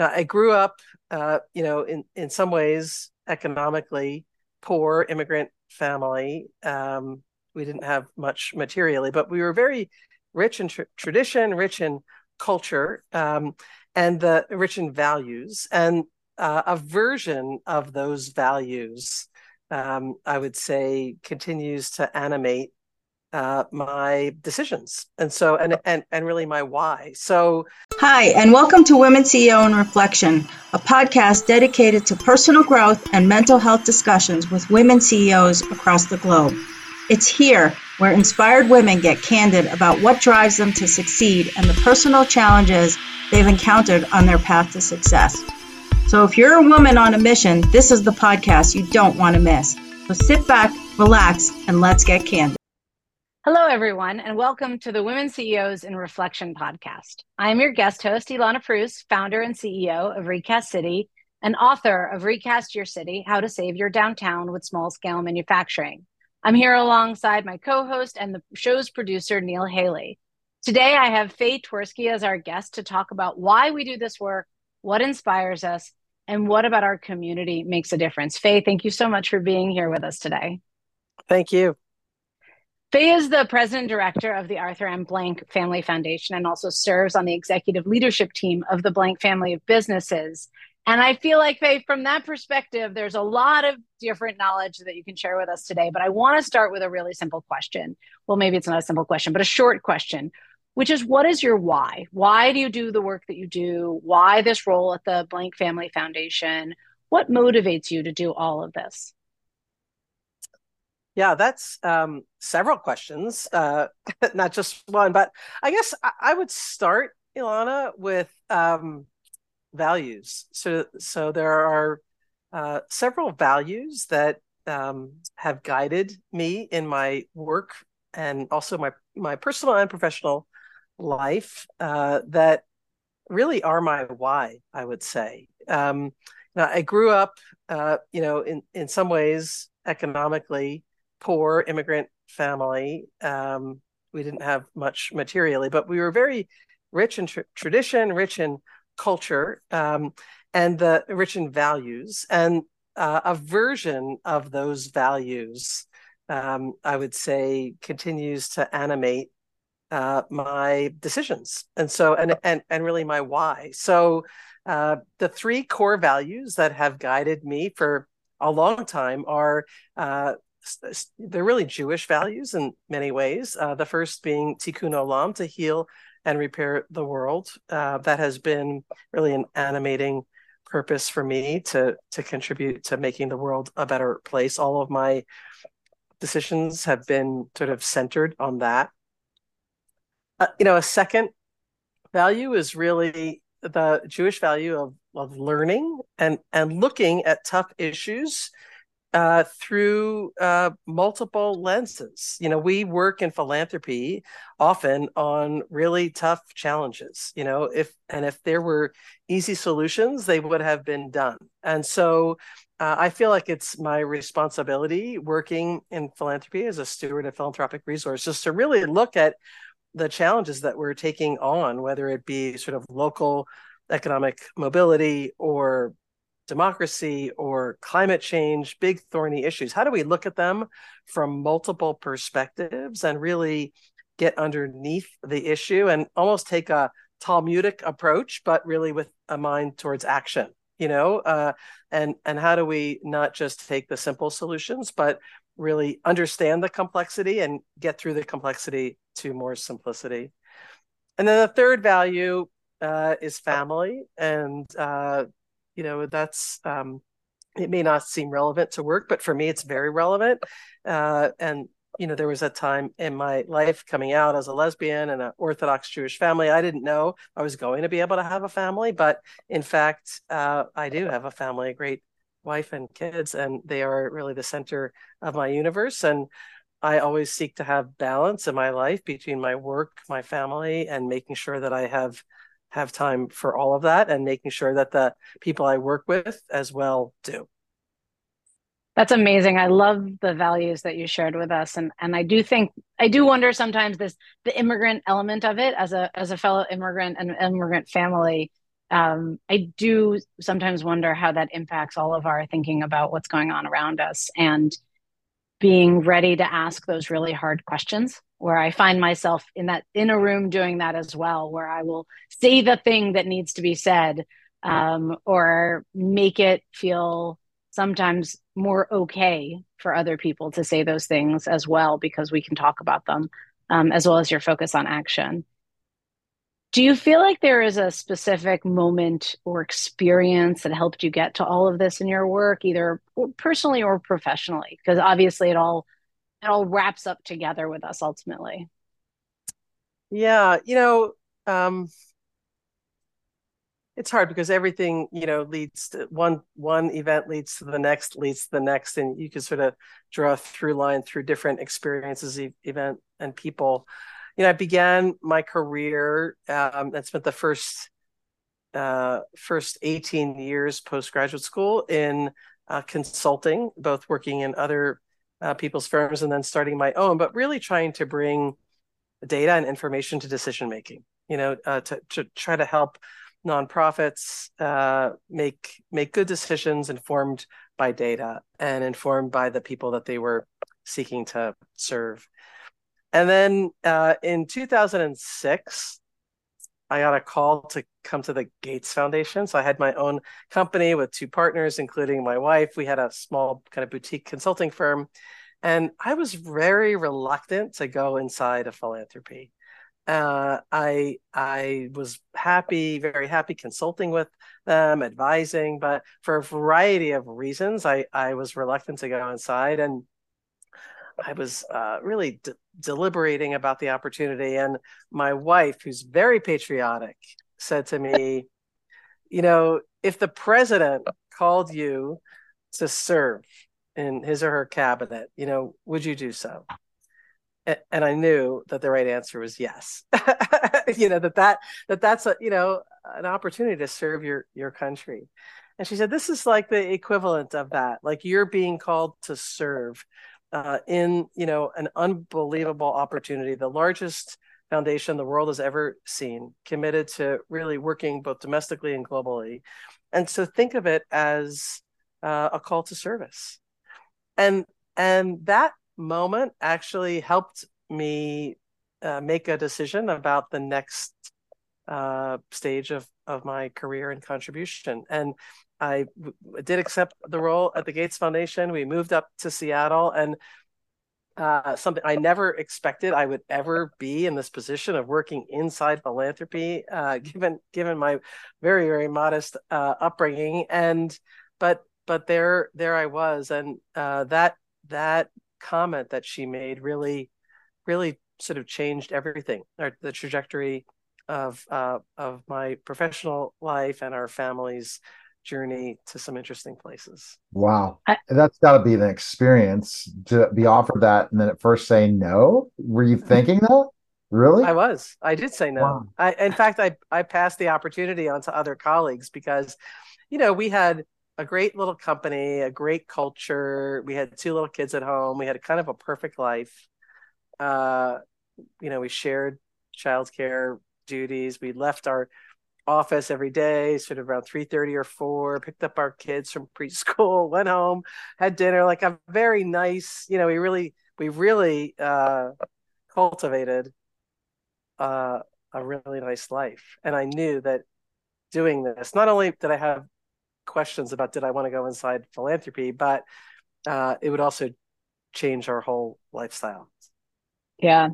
Now, I grew up, uh, you know, in in some ways economically poor immigrant family. Um, we didn't have much materially, but we were very rich in tr- tradition, rich in culture, um, and the rich in values, and uh, a version of those values. Um, I would say continues to animate uh, my decisions. And so and, and and really my why. So hi and welcome to women ceo and reflection a podcast dedicated to personal growth and mental health discussions with women ceos across the globe. It's here where inspired women get candid about what drives them to succeed and the personal challenges they've encountered on their path to success. So if you're a woman on a mission this is the podcast you don't want to miss. So sit back relax and let's get candid Hello, everyone, and welcome to the Women CEOs in Reflection podcast. I'm your guest host, Ilana Preuss, founder and CEO of Recast City and author of Recast Your City How to Save Your Downtown with Small Scale Manufacturing. I'm here alongside my co host and the show's producer, Neil Haley. Today, I have Fay Twersky as our guest to talk about why we do this work, what inspires us, and what about our community makes a difference. Fay, thank you so much for being here with us today. Thank you. Fay is the president director of the Arthur M. Blank Family Foundation and also serves on the executive leadership team of the Blank family of businesses. And I feel like, Fay, from that perspective, there's a lot of different knowledge that you can share with us today. But I want to start with a really simple question. Well, maybe it's not a simple question, but a short question, which is what is your why? Why do you do the work that you do? Why this role at the Blank Family Foundation? What motivates you to do all of this? Yeah, that's um, several questions, uh, not just one. But I guess I, I would start, Ilana, with um, values. So, so there are uh, several values that um, have guided me in my work and also my my personal and professional life uh, that really are my why. I would say. Um, now, I grew up, uh, you know, in in some ways economically poor immigrant family. Um, we didn't have much materially, but we were very rich in tr- tradition, rich in culture, um, and the rich in values. And uh, a version of those values, um, I would say, continues to animate uh, my decisions, and so and and and really my why. So uh, the three core values that have guided me for a long time are uh, they're really Jewish values in many ways. Uh, the first being tikkun olam, to heal and repair the world. Uh, that has been really an animating purpose for me to to contribute to making the world a better place. All of my decisions have been sort of centered on that. Uh, you know, a second value is really the Jewish value of of learning and and looking at tough issues uh, through uh, multiple lenses. You know, we work in philanthropy often on really tough challenges. You know, if and if there were easy solutions, they would have been done. And so, uh, I feel like it's my responsibility working in philanthropy as a steward of philanthropic resources to really look at the challenges that we're taking on, whether it be sort of local economic mobility or democracy or climate change, big thorny issues? How do we look at them from multiple perspectives and really get underneath the issue and almost take a Talmudic approach, but really with a mind towards action? You know, uh, and and how do we not just take the simple solutions, but really understand the complexity and get through the complexity to more simplicity? And then the third value uh, is family, and uh, you know that's um, it may not seem relevant to work but for me it's very relevant. Uh, and you know there was a time in my life coming out as a lesbian and an orthodox jewish family i didn't know i was going to be able to have a family but in fact uh, i do have a family a great wife and kids and they are really the center of my universe and i always seek to have balance in my life between my work my family and making sure that i have have time for all of that and making sure that the people I work with as well do. That's amazing. I love the values that you shared with us. And and I do think I do wonder sometimes this the immigrant element of it as a as a fellow immigrant and immigrant family. um, I do sometimes wonder how that impacts all of our thinking about what's going on around us and being ready to ask those really hard questions where I find myself in that in a room doing that as well, where I will say the thing that needs to be said um, or make it feel sometimes more okay for other people to say those things as well because we can talk about them um, as well as your focus on action. Do you feel like there is a specific moment or experience that helped you get to all of this in your work, either personally or professionally? Because obviously, it all it all wraps up together with us ultimately. Yeah, you know, um, it's hard because everything you know leads to one one event leads to the next leads to the next and you can sort of draw a through line through different experiences event and people you know, I began my career um, and spent the first uh, first 18 years postgraduate school in uh, consulting, both working in other uh, people's firms and then starting my own, but really trying to bring data and information to decision making. You know, uh, to to try to help nonprofits uh, make make good decisions informed by data and informed by the people that they were seeking to serve. And then uh, in 2006, I got a call to come to the Gates Foundation. So I had my own company with two partners, including my wife. We had a small kind of boutique consulting firm. And I was very reluctant to go inside of philanthropy. Uh, I I was happy, very happy consulting with them, advising, but for a variety of reasons, I I was reluctant to go inside. And I was uh, really de- deliberating about the opportunity, and my wife, who's very patriotic, said to me, "You know, if the president called you to serve in his or her cabinet, you know, would you do so?" And I knew that the right answer was yes. you know that that that that's a you know an opportunity to serve your your country. And she said, "This is like the equivalent of that. Like you're being called to serve." Uh, in you know an unbelievable opportunity, the largest foundation the world has ever seen, committed to really working both domestically and globally, and so think of it as uh, a call to service, and and that moment actually helped me uh, make a decision about the next uh, stage of of my career and contribution. And I did accept the role at the Gates Foundation. We moved up to Seattle, and uh, something I never expected I would ever be in this position of working inside philanthropy, uh, given given my very very modest uh, upbringing. And but but there there I was, and uh, that that comment that she made really really sort of changed everything, or the trajectory of uh, of my professional life and our families journey to some interesting places. Wow. I, That's got to be an experience to be offered that and then at first say no. Were you thinking that? Really? I was. I did say no. Wow. I in fact I I passed the opportunity on to other colleagues because you know, we had a great little company, a great culture. We had two little kids at home. We had kind of a perfect life. Uh, you know, we shared childcare duties. We left our office every day, sort of around 3:30 or 4, picked up our kids from preschool, went home, had dinner, like a very nice, you know, we really we really uh cultivated uh a really nice life. And I knew that doing this, not only did I have questions about did I want to go inside philanthropy, but uh it would also change our whole lifestyle. Yeah.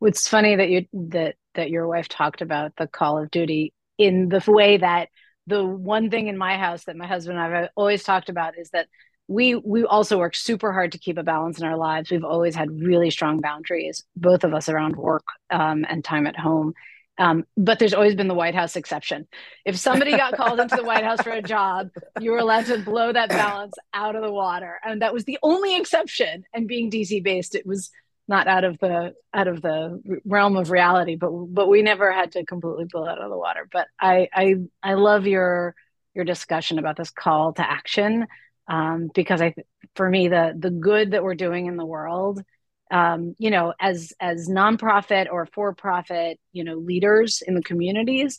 It's funny that you that that your wife talked about the call of duty in the way that the one thing in my house that my husband and I've always talked about is that we we also work super hard to keep a balance in our lives. We've always had really strong boundaries, both of us around work um, and time at home. Um, but there's always been the White House exception. If somebody got called into the White House for a job, you were allowed to blow that balance out of the water, and that was the only exception. And being DC based, it was not out of the out of the realm of reality but but we never had to completely it out of the water. But i i i love your your discussion about this call to action um, because i for me the the good that we're doing in the world um, you know as as nonprofit or for profit you know leaders in the communities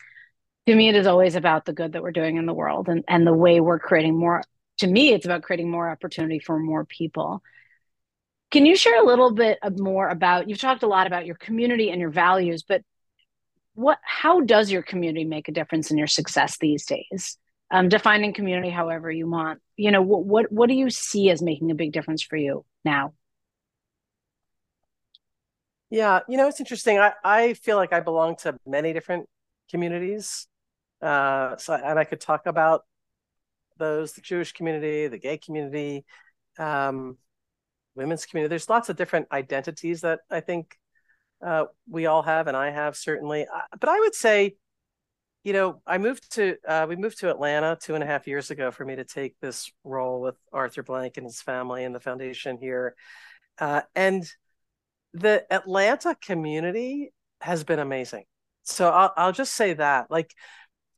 to me it is always about the good that we're doing in the world and and the way we're creating more to me it's about creating more opportunity for more people can you share a little bit more about you've talked a lot about your community and your values but what how does your community make a difference in your success these days? Um, defining community however you want you know what, what what do you see as making a big difference for you now? Yeah you know it's interesting. I i feel like i belong to many different communities uh so and i could talk about those the jewish community the gay community um women's community there's lots of different identities that i think uh, we all have, and I have certainly. Uh, but I would say, you know, I moved to uh, we moved to Atlanta two and a half years ago for me to take this role with Arthur Blank and his family and the foundation here, uh, and the Atlanta community has been amazing. So I'll I'll just say that, like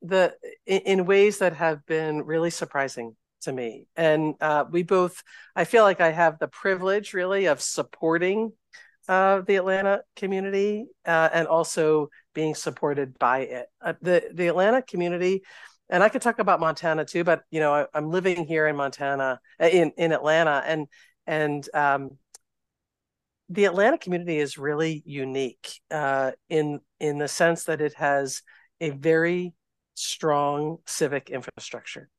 the in, in ways that have been really surprising to me, and uh, we both. I feel like I have the privilege, really, of supporting uh, the Atlanta community uh, and also being supported by it. Uh, the the Atlanta community, and I could talk about Montana too, but you know I, am living here in Montana, uh, in in Atlanta, and and um, the Atlanta community is really unique uh, in in the sense that it has a very strong civic infrastructure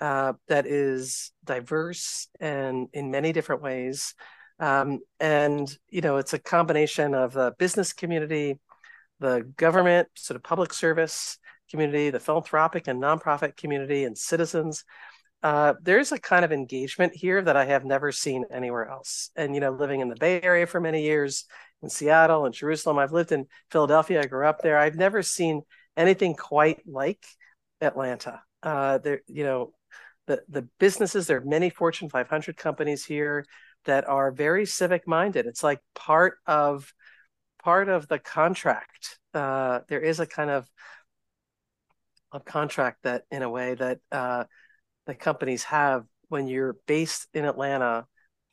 uh, that is diverse and in many different ways. Um, and you know, it's a combination of the business community, the government, sort of public service community, the philanthropic and nonprofit community, and citizens. Uh, there's a kind of engagement here that I have never seen anywhere else. And you know, living in the Bay Area for many years, in Seattle and Jerusalem, I've lived in Philadelphia. I grew up there. I've never seen anything quite like Atlanta. Uh, there, you know, the the businesses. There are many Fortune 500 companies here that are very civic minded. It's like part of part of the contract. Uh, there is a kind of a contract that, in a way, that uh, the companies have when you're based in Atlanta.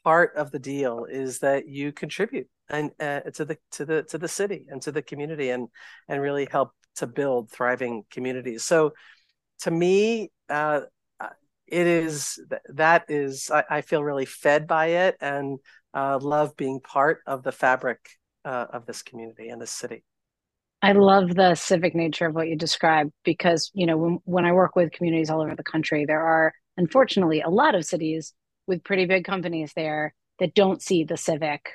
Part of the deal is that you contribute and uh, to the to the to the city and to the community and and really help to build thriving communities. So, to me, uh, it is that is I, I, feel really fed by it and uh, love being part of the fabric uh, of this community and this city. I love the civic nature of what you describe because you know when, when I work with communities all over the country, there are unfortunately a lot of cities with pretty big companies there that don't see the civic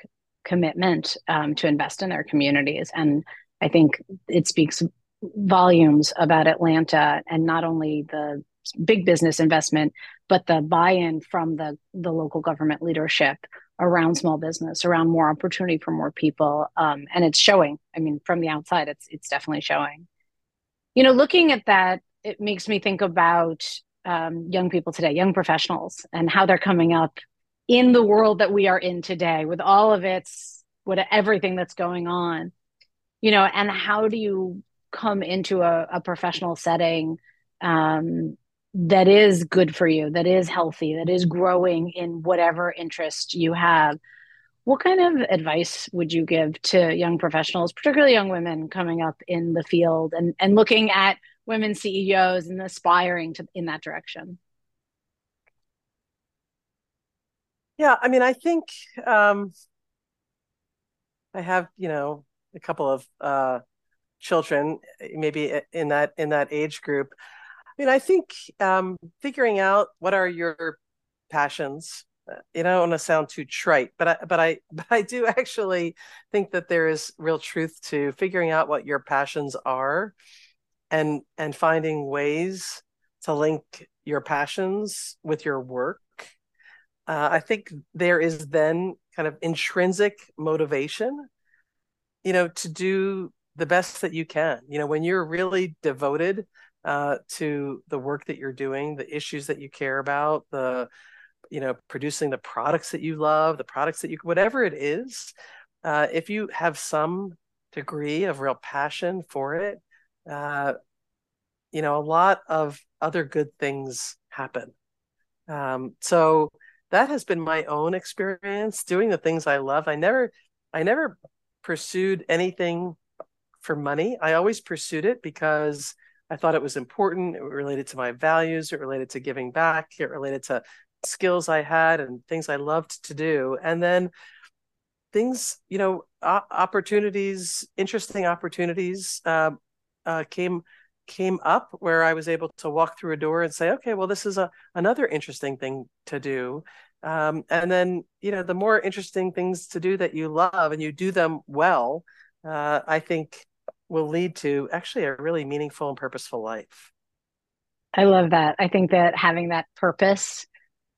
commitment um, to invest in their communities, and I think it speaks volumes about Atlanta and not only the big business investment, but the buy-in from the the local government leadership around small business, around more opportunity for more people, um, and it's showing. I mean, from the outside, it's it's definitely showing. You know, looking at that, it makes me think about um, young people today, young professionals, and how they're coming up in the world that we are in today, with all of its what everything that's going on. You know, and how do you come into a, a professional setting um, that is good for you, that is healthy, that is growing in whatever interest you have. What kind of advice would you give to young professionals, particularly young women coming up in the field and, and looking at women CEOs and aspiring to in that direction? Yeah, I mean, I think um, I have, you know, a couple of uh, children, maybe in that in that age group. I mean, I think um, figuring out what are your passions. Uh, you know, I don't want to sound too trite, but I, but I, but I do actually think that there is real truth to figuring out what your passions are, and and finding ways to link your passions with your work. Uh, I think there is then kind of intrinsic motivation, you know, to do the best that you can. You know, when you're really devoted uh, to the work that you're doing, the issues that you care about, the you know producing the products that you love, the products that you whatever it is. Uh, if you have some degree of real passion for it, uh, you know a lot of other good things happen. Um, so that has been my own experience doing the things I love. I never, I never pursued anything for money. I always pursued it because I thought it was important. It related to my values. It related to giving back. It related to skills I had and things I loved to do. And then things, you know, opportunities, interesting opportunities uh, uh, came came up where I was able to walk through a door and say, okay, well, this is a another interesting thing to do. Um, and then, you know, the more interesting things to do that you love and you do them well, uh, I think will lead to actually a really meaningful and purposeful life. I love that. I think that having that purpose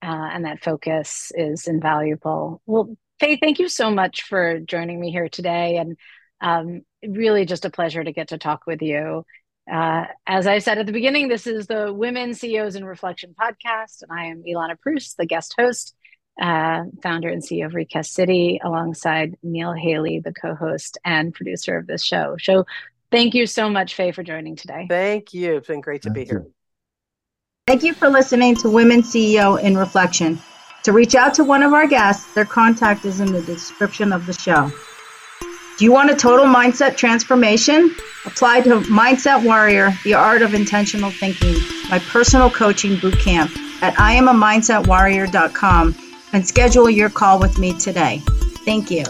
uh, and that focus is invaluable. Well, Fay, thank you so much for joining me here today. And um, really just a pleasure to get to talk with you. Uh, as I said at the beginning, this is the Women CEOs in Reflection podcast, and I am Ilana Preuss, the guest host, uh, founder and CEO of Recast City, alongside Neil Haley, the co-host and producer of this show. So, thank you so much, Fay, for joining today. Thank you. It's been great to Thank be here. Thank you for listening to Women CEO in Reflection. To reach out to one of our guests, their contact is in the description of the show. Do you want a total mindset transformation? Apply to Mindset Warrior, the art of intentional thinking, my personal coaching boot camp at IamAMindsetWarrior.com and schedule your call with me today. Thank you.